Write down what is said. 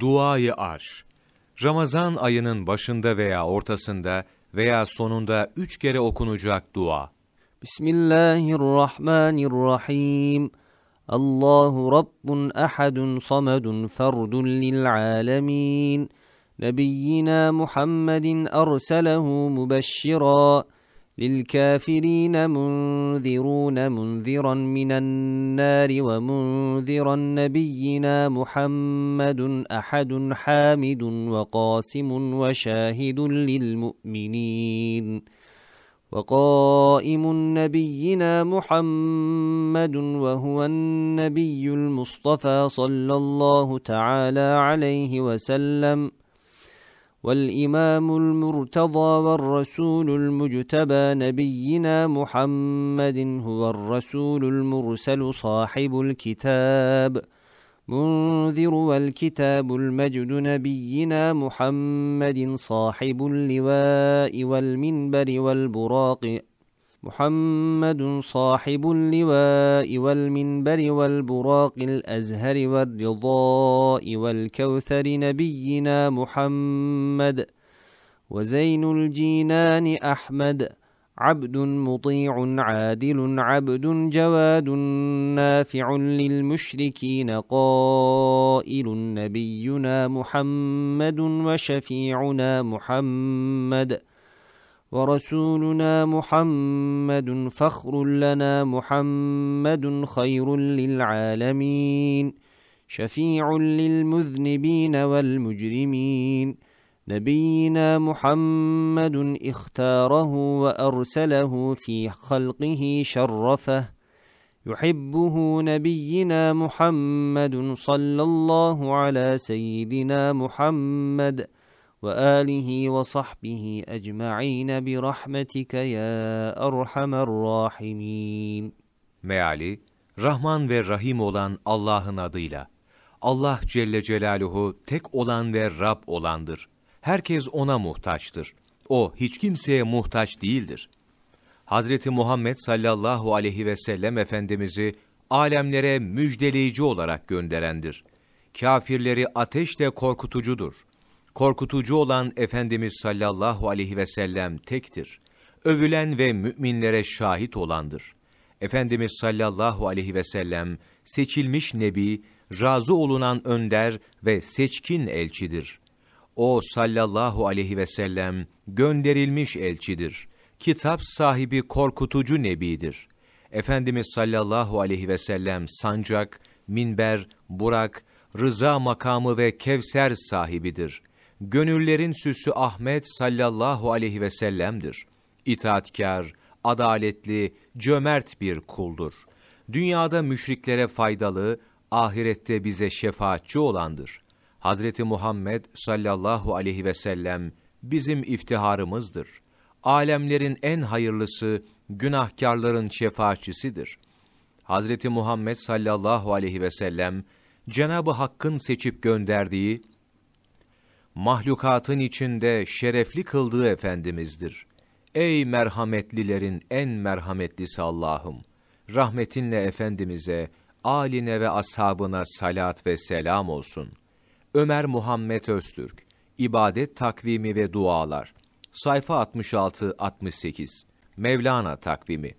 Duayı Arş Ramazan ayının başında veya ortasında veya sonunda üç kere okunacak dua. Bismillahirrahmanirrahim. Allahu Rabbun ahadun samadun ferdun lil alemin. Nebiyyina Muhammedin erselehu mübeşşira. للكافرين منذرون منذرا من النار ومنذرا نبينا محمد أحد حامد وقاسم وشاهد للمؤمنين وقائم نبينا محمد وهو النبي المصطفى صلى الله تعالى عليه وسلم والإمام المرتضى والرسول المجتبى نبينا محمد هو الرسول المرسل صاحب الكتاب. منذر والكتاب المجد نبينا محمد صاحب اللواء والمنبر والبراق. محمد صاحب اللواء والمنبر والبراق الأزهر والرضاء والكوثر نبينا محمد وزين الجينان أحمد عبد مطيع عادل عبد جواد نافع للمشركين قائل نبينا محمد وشفيعنا محمد ورسولنا محمد فخر لنا محمد خير للعالمين شفيع للمذنبين والمجرمين. نبينا محمد اختاره وأرسله في خلقه شرفه. يحبه نبينا محمد صلى الله على سيدنا محمد وآله وصحبه أجمعين برحمتك يا أرحم الراحمين Meali, Rahman ve Rahim olan Allah'ın adıyla. Allah Celle Celaluhu tek olan ve Rab olandır. Herkes ona muhtaçtır. O hiç kimseye muhtaç değildir. Hazreti Muhammed sallallahu aleyhi ve sellem Efendimiz'i alemlere müjdeleyici olarak gönderendir. Kafirleri ateşle korkutucudur Korkutucu olan Efendimiz sallallahu aleyhi ve sellem tektir. Övülen ve müminlere şahit olandır. Efendimiz sallallahu aleyhi ve sellem seçilmiş nebi, razı olunan önder ve seçkin elçidir. O sallallahu aleyhi ve sellem gönderilmiş elçidir. Kitap sahibi korkutucu nebidir. Efendimiz sallallahu aleyhi ve sellem sancak, minber, burak, rıza makamı ve kevser sahibidir gönüllerin süsü Ahmet sallallahu aleyhi ve sellem'dir. İtaatkar, adaletli, cömert bir kuldur. Dünyada müşriklere faydalı, ahirette bize şefaatçi olandır. Hazreti Muhammed sallallahu aleyhi ve sellem bizim iftiharımızdır. Alemlerin en hayırlısı, günahkarların şefaatçisidir. Hazreti Muhammed sallallahu aleyhi ve sellem, Cenab-ı Hakk'ın seçip gönderdiği mahlukatın içinde şerefli kıldığı Efendimiz'dir. Ey merhametlilerin en merhametlisi Allah'ım! Rahmetinle Efendimiz'e, âline ve ashabına salat ve selam olsun. Ömer Muhammed Öztürk, İbadet Takvimi ve Dualar, sayfa 66-68, Mevlana Takvimi